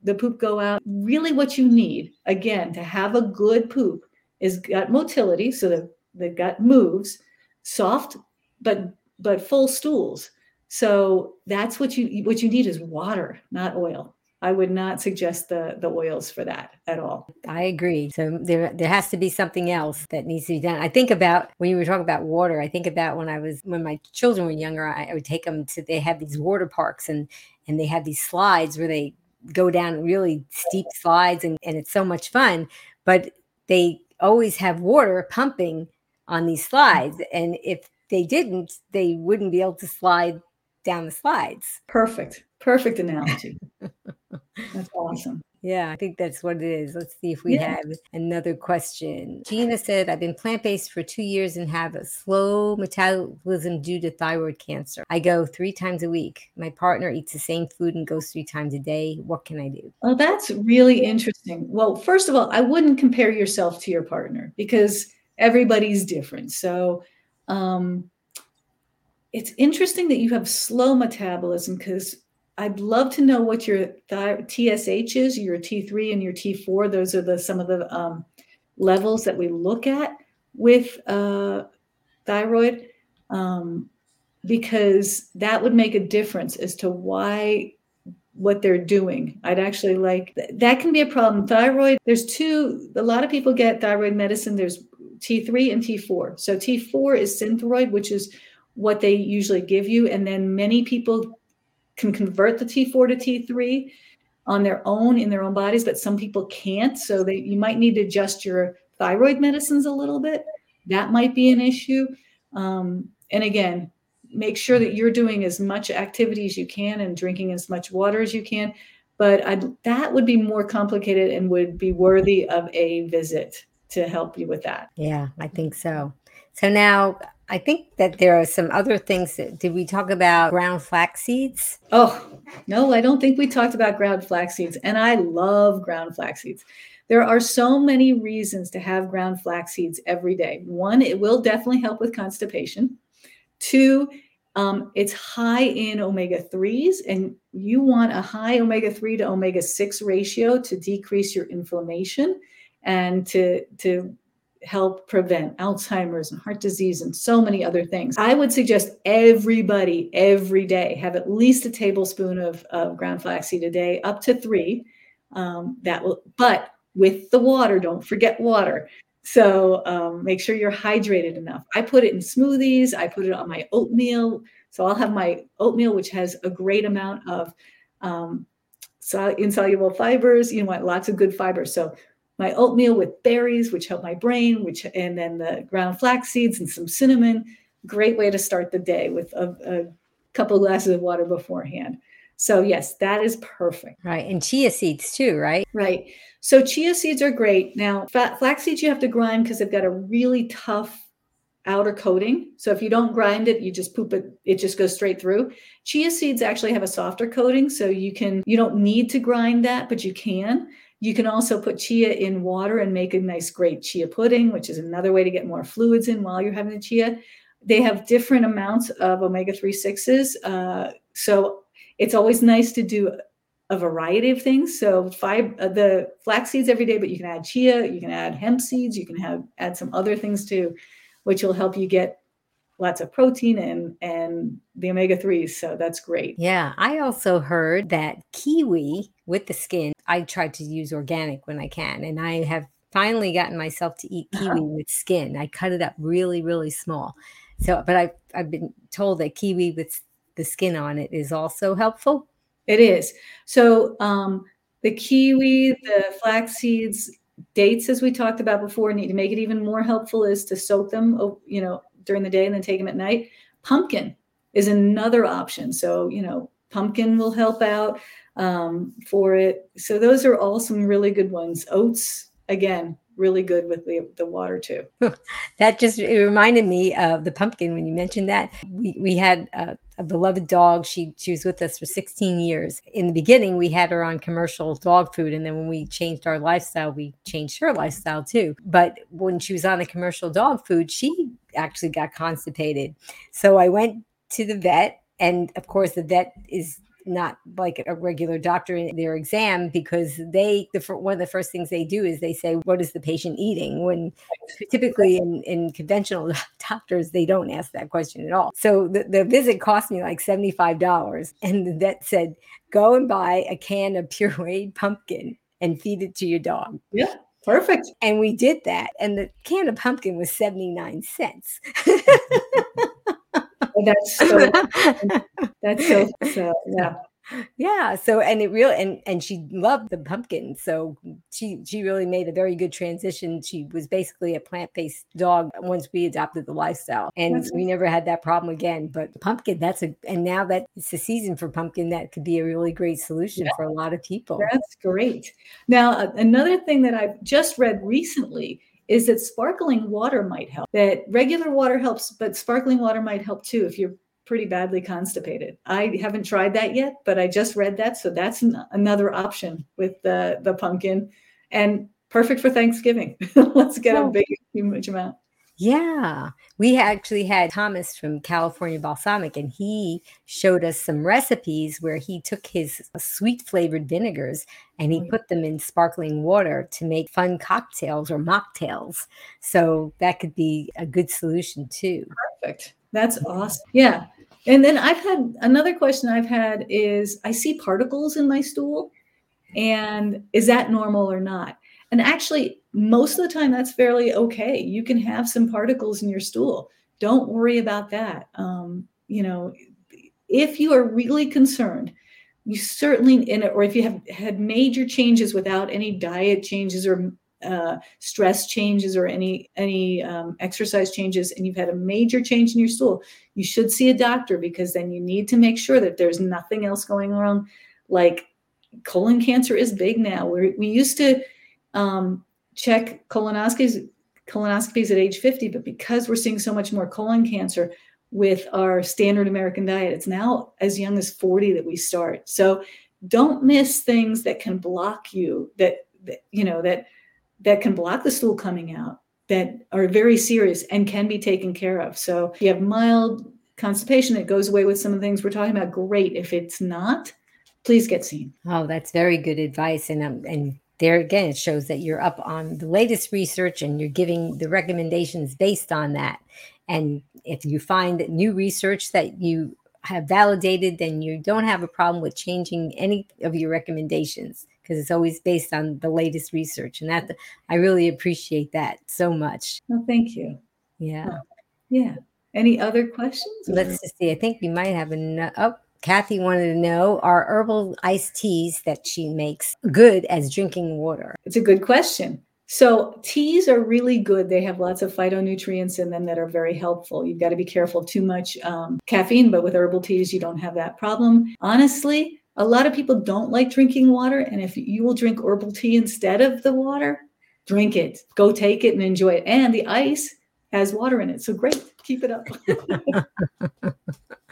the poop go out. Really, what you need, again, to have a good poop is gut motility, so the, the gut moves, soft but but full stools. So that's what you what you need is water, not oil. I would not suggest the the oils for that at all. I agree. So there there has to be something else that needs to be done. I think about when you were talking about water. I think about when I was when my children were younger. I, I would take them to. They have these water parks and and they have these slides where they go down really steep slides and and it's so much fun. But they always have water pumping on these slides, and if they didn't, they wouldn't be able to slide down the slides. Perfect. Perfect analogy. That's awesome. Yeah, I think that's what it is. Let's see if we Yeah. have another question. Gina said, I've been plant based for two years and have a slow metabolism due to thyroid cancer. I go three times a week. My partner eats the same food and goes three times a day. What can I do? Well, that's really interesting. Well, first of all, I wouldn't compare yourself to your partner because everybody's different. So, um, it's interesting that you have slow metabolism because I'd love to know what your thi- TSH is, your T3 and your T4. Those are the some of the um, levels that we look at with uh, thyroid, um, because that would make a difference as to why what they're doing. I'd actually like that can be a problem. Thyroid, there's two, a lot of people get thyroid medicine. There's T3 and T4. So T4 is Synthroid, which is what they usually give you. And then many people can convert the T4 to T3 on their own in their own bodies, but some people can't. So they you might need to adjust your thyroid medicines a little bit. That might be an issue. Um, and again, make sure that you're doing as much activity as you can and drinking as much water as you can. but I'd, that would be more complicated and would be worthy of a visit to help you with that. Yeah, I think so. So now I think that there are some other things that did we talk about ground flax seeds? Oh, no, I don't think we talked about ground flax seeds. And I love ground flax seeds. There are so many reasons to have ground flax seeds every day. One, it will definitely help with constipation. Two, um, it's high in omega 3s, and you want a high omega 3 to omega 6 ratio to decrease your inflammation and to, to help prevent Alzheimer's and heart disease and so many other things. I would suggest everybody every day have at least a tablespoon of, of ground flaxseed a day, up to three. Um, that will, but with the water, don't forget water. So um, make sure you're hydrated enough. I put it in smoothies. I put it on my oatmeal. So I'll have my oatmeal, which has a great amount of um, insoluble fibers. You want lots of good fibers. So my oatmeal with berries, which help my brain, which and then the ground flax seeds and some cinnamon. Great way to start the day with a, a couple glasses of water beforehand. So yes, that is perfect. Right, and chia seeds too, right? Right. So chia seeds are great. Now, flax seeds you have to grind because they've got a really tough outer coating. So if you don't grind it, you just poop it, it just goes straight through. Chia seeds actually have a softer coating, so you can you don't need to grind that, but you can. You can also put chia in water and make a nice, great chia pudding, which is another way to get more fluids in while you're having the chia. They have different amounts of omega 3 6s. Uh, so it's always nice to do a variety of things. So five, uh, the flax seeds every day, but you can add chia, you can add hemp seeds, you can have add some other things too, which will help you get lots of protein and and the omega 3s so that's great. Yeah i also heard that kiwi with the skin i try to use organic when i can and i have finally gotten myself to eat kiwi uh-huh. with skin. I cut it up really really small. So but i've, I've been told that kiwi with the skin on it is also helpful. It is. So um the kiwi the flax seeds dates as we talked about before need to make it even more helpful is to soak them you know during the day and then take them at night. Pumpkin is another option. So, you know, pumpkin will help out um, for it. So, those are all some really good ones. Oats, again, really good with the, the water too. that just it reminded me of the pumpkin when you mentioned that. We, we had a, a, beloved dog. She she was with us for 16 years. In the beginning, we had her on commercial dog food, and then when we changed our lifestyle, we changed her lifestyle too. But when she was on the commercial dog food, she actually got constipated. So I went to the vet, and of course, the vet is not like a regular doctor in their exam because they the one of the first things they do is they say what is the patient eating? when typically in, in conventional doctors they don't ask that question at all. So the, the visit cost me like $75 and the vet said go and buy a can of pureed pumpkin and feed it to your dog. Yeah perfect. And we did that and the can of pumpkin was 79 cents Oh, that's so that's so, so yeah. Yeah so and it really and and she loved the pumpkin so she she really made a very good transition. She was basically a plant-based dog once we adopted the lifestyle and that's we never had that problem again. But pumpkin that's a and now that it's the season for pumpkin that could be a really great solution yeah. for a lot of people. That's great. Now another thing that i've just read recently is that sparkling water might help. That regular water helps, but sparkling water might help too if you're pretty badly constipated. I haven't tried that yet, but I just read that, so that's an, another option with the the pumpkin, and perfect for Thanksgiving. Let's get a big huge amount. Yeah, we actually had Thomas from California Balsamic, and he showed us some recipes where he took his sweet flavored vinegars and he mm. put them in sparkling water to make fun cocktails or mocktails. So that could be a good solution too. Perfect. That's awesome. Yeah. And then I've had another question I've had is I see particles in my stool, and is that normal or not? And actually, most of the time, that's fairly okay. You can have some particles in your stool. Don't worry about that. Um, you know, if you are really concerned, you certainly in it, or if you have had major changes without any diet changes or uh, stress changes or any any um, exercise changes, and you've had a major change in your stool, you should see a doctor because then you need to make sure that there's nothing else going wrong, like colon cancer is big now. we we used to um, check colonoscopies colonoscopies at age 50, but because we're seeing so much more colon cancer with our standard American diet, it's now as young as 40 that we start. So don't miss things that can block you that, that you know that that can block the stool coming out that are very serious and can be taken care of. So if you have mild constipation that goes away with some of the things we're talking about, great. If it's not, please get seen. Oh, that's very good advice. And um, and there again, it shows that you're up on the latest research and you're giving the recommendations based on that. And if you find new research that you have validated, then you don't have a problem with changing any of your recommendations because it's always based on the latest research. And that I really appreciate that so much. Well, thank you. Yeah. Yeah. Any other questions? Let's just see. I think we might have enough. Oh, Kathy wanted to know are herbal iced teas that she makes good as drinking water? It's a good question. So, teas are really good. They have lots of phytonutrients in them that are very helpful. You've got to be careful too much um, caffeine, but with herbal teas, you don't have that problem. Honestly, a lot of people don't like drinking water. And if you will drink herbal tea instead of the water, drink it. Go take it and enjoy it. And the ice has water in it. So, great. Keep it up.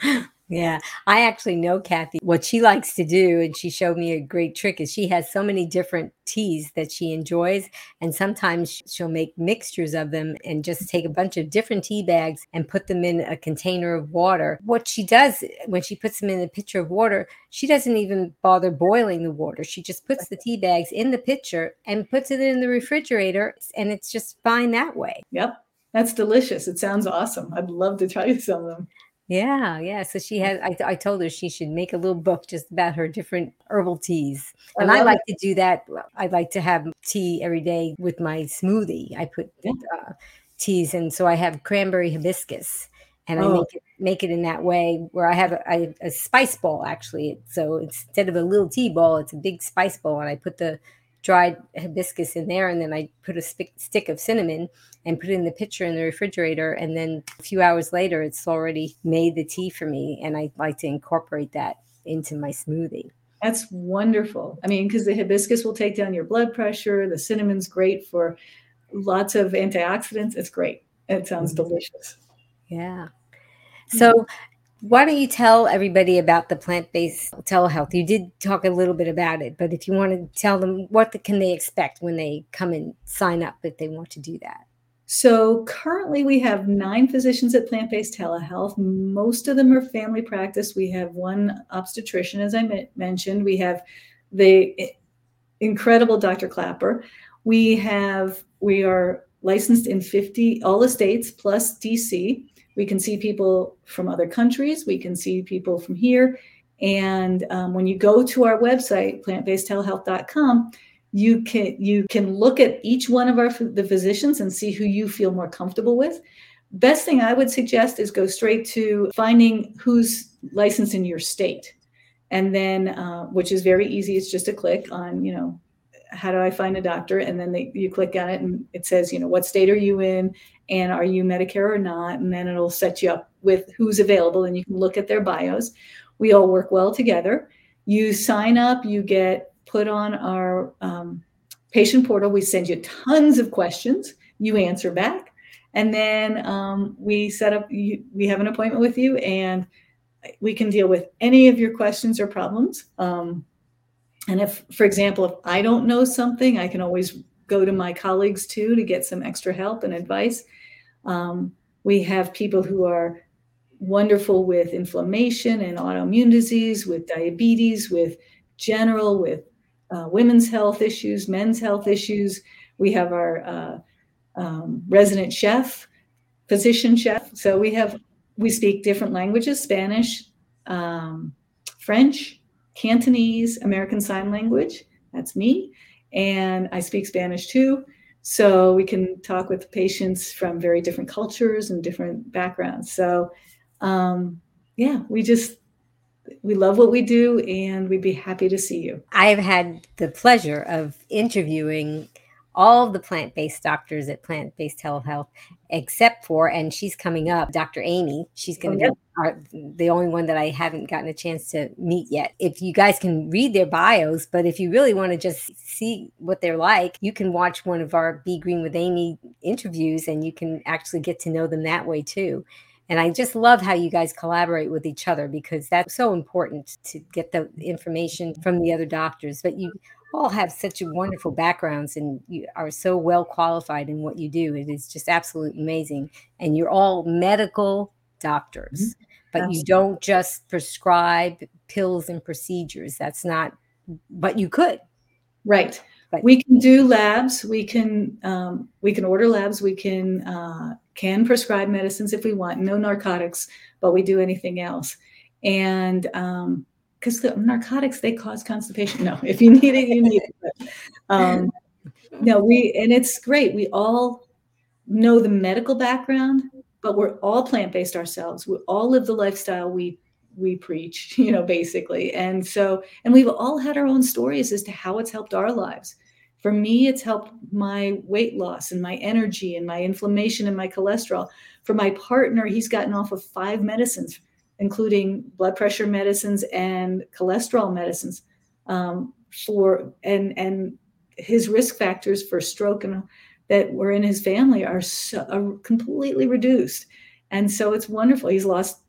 Yeah, I actually know Kathy. What she likes to do, and she showed me a great trick, is she has so many different teas that she enjoys. And sometimes she'll make mixtures of them and just take a bunch of different tea bags and put them in a container of water. What she does when she puts them in a pitcher of water, she doesn't even bother boiling the water. She just puts the tea bags in the pitcher and puts it in the refrigerator, and it's just fine that way. Yep. That's delicious. It sounds awesome. I'd love to try some of them. Yeah, yeah. So she has. I, I told her she should make a little book just about her different herbal teas, and I, I like it. to do that. I like to have tea every day with my smoothie. I put uh, teas, and so I have cranberry hibiscus, and oh. I make it make it in that way where I have a, I, a spice ball actually. So instead of a little tea ball, it's a big spice ball, and I put the dried hibiscus in there, and then I put a sp- stick of cinnamon and put it in the pitcher in the refrigerator. And then a few hours later, it's already made the tea for me, and I like to incorporate that into my smoothie. That's wonderful. I mean, because the hibiscus will take down your blood pressure. The cinnamon's great for lots of antioxidants. It's great. It sounds mm-hmm. delicious. Yeah. So, why don't you tell everybody about the plant-based telehealth? You did talk a little bit about it, but if you want to tell them what the, can they expect when they come and sign up if they want to do that. So currently we have nine physicians at Plant-Based Telehealth. Most of them are family practice. We have one obstetrician, as I mentioned. We have the eh, incredible Dr. Klaper. We have we are licensed in 50 all the states plus DC. We can see people from other countries. We can see people from here. And um, when you go to our website, plantbasedtelehealth.com, you can you can look at each one of our the physicians and see who you feel more comfortable with. Best thing I would suggest is go straight to finding who's licensed in your state, and then uh, which is very easy. It's just a click on you know how do I find a doctor? And then they, you click on it and it says, you know, what state are you in? And are you Medicare or not? And then it'll set you up with who's available and you can look at their bios. We all work well together. You sign up, you get put on our um, patient portal. We send you tons of questions. You answer back. And then um, we set up, you, we have an appointment with you and we can deal with any of your questions or problems. Um, and if, for example, if I don't know something, I can always go to my colleagues too to get some extra help and advice. Um, we have people who are wonderful with inflammation and autoimmune disease, with diabetes, with general, with uh, women's health issues, men's health issues. We have our uh, um, resident chef, physician chef. So we have we speak different languages: Spanish, um, French, Cantonese, American Sign Language. That's me. And I speak Spanish too. So we can talk with patients from very different cultures and different backgrounds. So, um, yeah, we just, we love what we do and we'd be happy to see you. I've had the pleasure of interviewing all the plant based doctors at Plant Based Telehealth, except for, and she's coming up, Dr. Amy. She's going to oh, be our, the only one that I haven't gotten a chance to meet yet. If you guys can read their bios, but if you really want to just see what they're like, you can watch one of our Be Green with Amy interviews and you can actually get to know them that way too. And I just love how you guys collaborate with each other because that's so important to get the information from the other doctors. But you all have such wonderful backgrounds and you are so well qualified in what you do. It is just absolutely amazing. And you're all medical doctors, mm-hmm. but Absolutely. you don't just prescribe pills and procedures. That's not, but you could. Right. But we can do labs. We can um, we can order labs. We can uh, can prescribe medicines if we want. No narcotics, but we do anything else. And because the narcotics they cause constipation. No, if you need it, you need it. But, um, no, we and it's great. We all know the medical background, but we're all plant-based ourselves. We all live the lifestyle we we preach, you know, basically. And so, and we've all had our own stories as to how it's helped our lives. For me, it's helped my weight loss and my energy and my inflammation and my cholesterol. For my partner, he's gotten off of five medicines, including blood pressure medicines and cholesterol medicines. Um, for and and his risk factors for stroke and that were in his family are, so, are completely reduced, and so it's wonderful. He's lost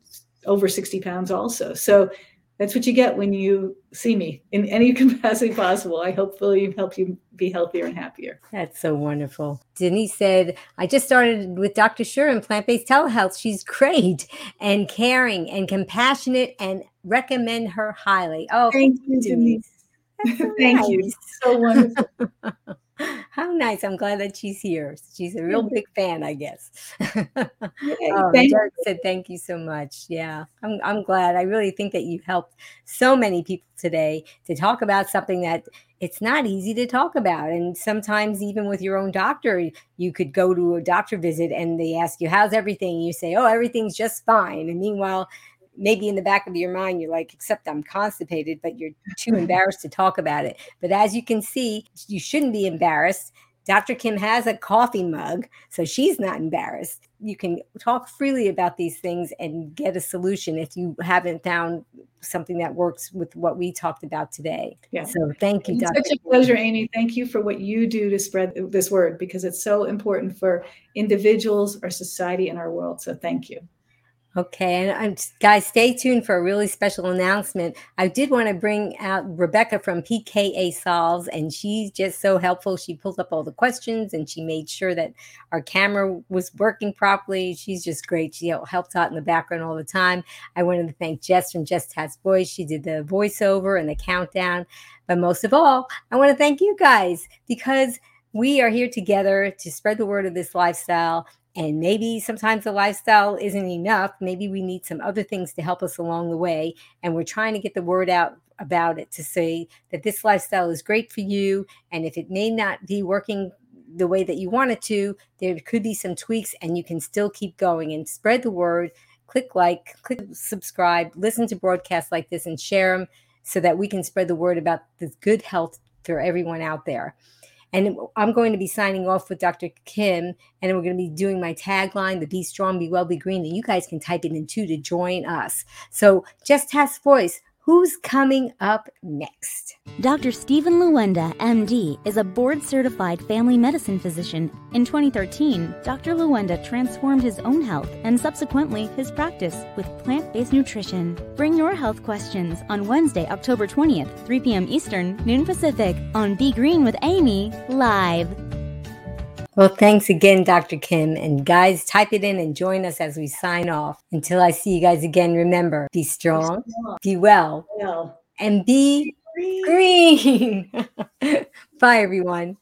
over 60 pounds also. So that's what you get when you see me in any capacity possible. I hopefully help you be healthier and happier. That's so wonderful. Denise said, I just started with Dr. Scheuer in plant based telehealth. She's great and caring and compassionate and recommend her highly. Oh, thank you, Denise. Denise. So thank nice. you. So wonderful. How nice. I'm glad that she's here. She's a real big fan, I guess. Yay, um, Derek said, thank you so much. Yeah, I'm, I'm glad. I really think that you've helped so many people today to talk about something that it's not easy to talk about. And sometimes, even with your own doctor, you could go to a doctor visit and they ask you, How's everything? You say, Oh, everything's just fine. And meanwhile, maybe in the back of your mind you're like except i'm constipated but you're too embarrassed to talk about it. But as you can see you shouldn't be embarrassed. Dr kim has a coffee mug so she's not embarrassed. You can talk freely about these things and get a solution if you haven't found something that works with what we talked about today. Yeah. So thank you it's dr. such a pleasure amy. Thank you for what you do to spread this word because it's so important for individuals our society and our world. So thank you Okay, and I'm, guys, stay tuned for a really special announcement. I did want to bring out Rebecca from PKA Solves, and she's just so helpful. She pulled up all the questions and she made sure that our camera was working properly. She's just great. She helps out in the background all the time. I wanted to thank Jess from Jess Has Voice. She did the voiceover and the countdown. But most of all, I want to thank you guys because we are here together to spread the word of this lifestyle and maybe sometimes the lifestyle isn't enough. Maybe we need some other things to help us along the way. And we're trying to get the word out about it to say that this lifestyle is great for you. And if it may not be working the way that you want it to, there could be some tweaks and you can still keep going and spread the word. Click like, click subscribe, listen to broadcasts like this and share them so that we can spread the word about this good health for everyone out there. And I'm going to be signing off with Dr. Kim, and we're going to be doing my tagline, the Be Strong, Be Well, Be Green. And you guys can type it in too to join us. So Jess Has Voice, Who's coming up next? Dr. Stephen Luenda, MD, is a board certified family medicine physician. In 2013, Dr. Luenda transformed his own health and subsequently his practice with plant based nutrition. Bring your health questions on Wednesday, October 20th, 3 p.m. Eastern, noon Pacific, on Be Green with Amy, live. Well, thanks again, Dr. Kim. And guys, type it in and join us as we sign off. Until I see you guys again, remember be strong, be well, and be green. Bye, everyone.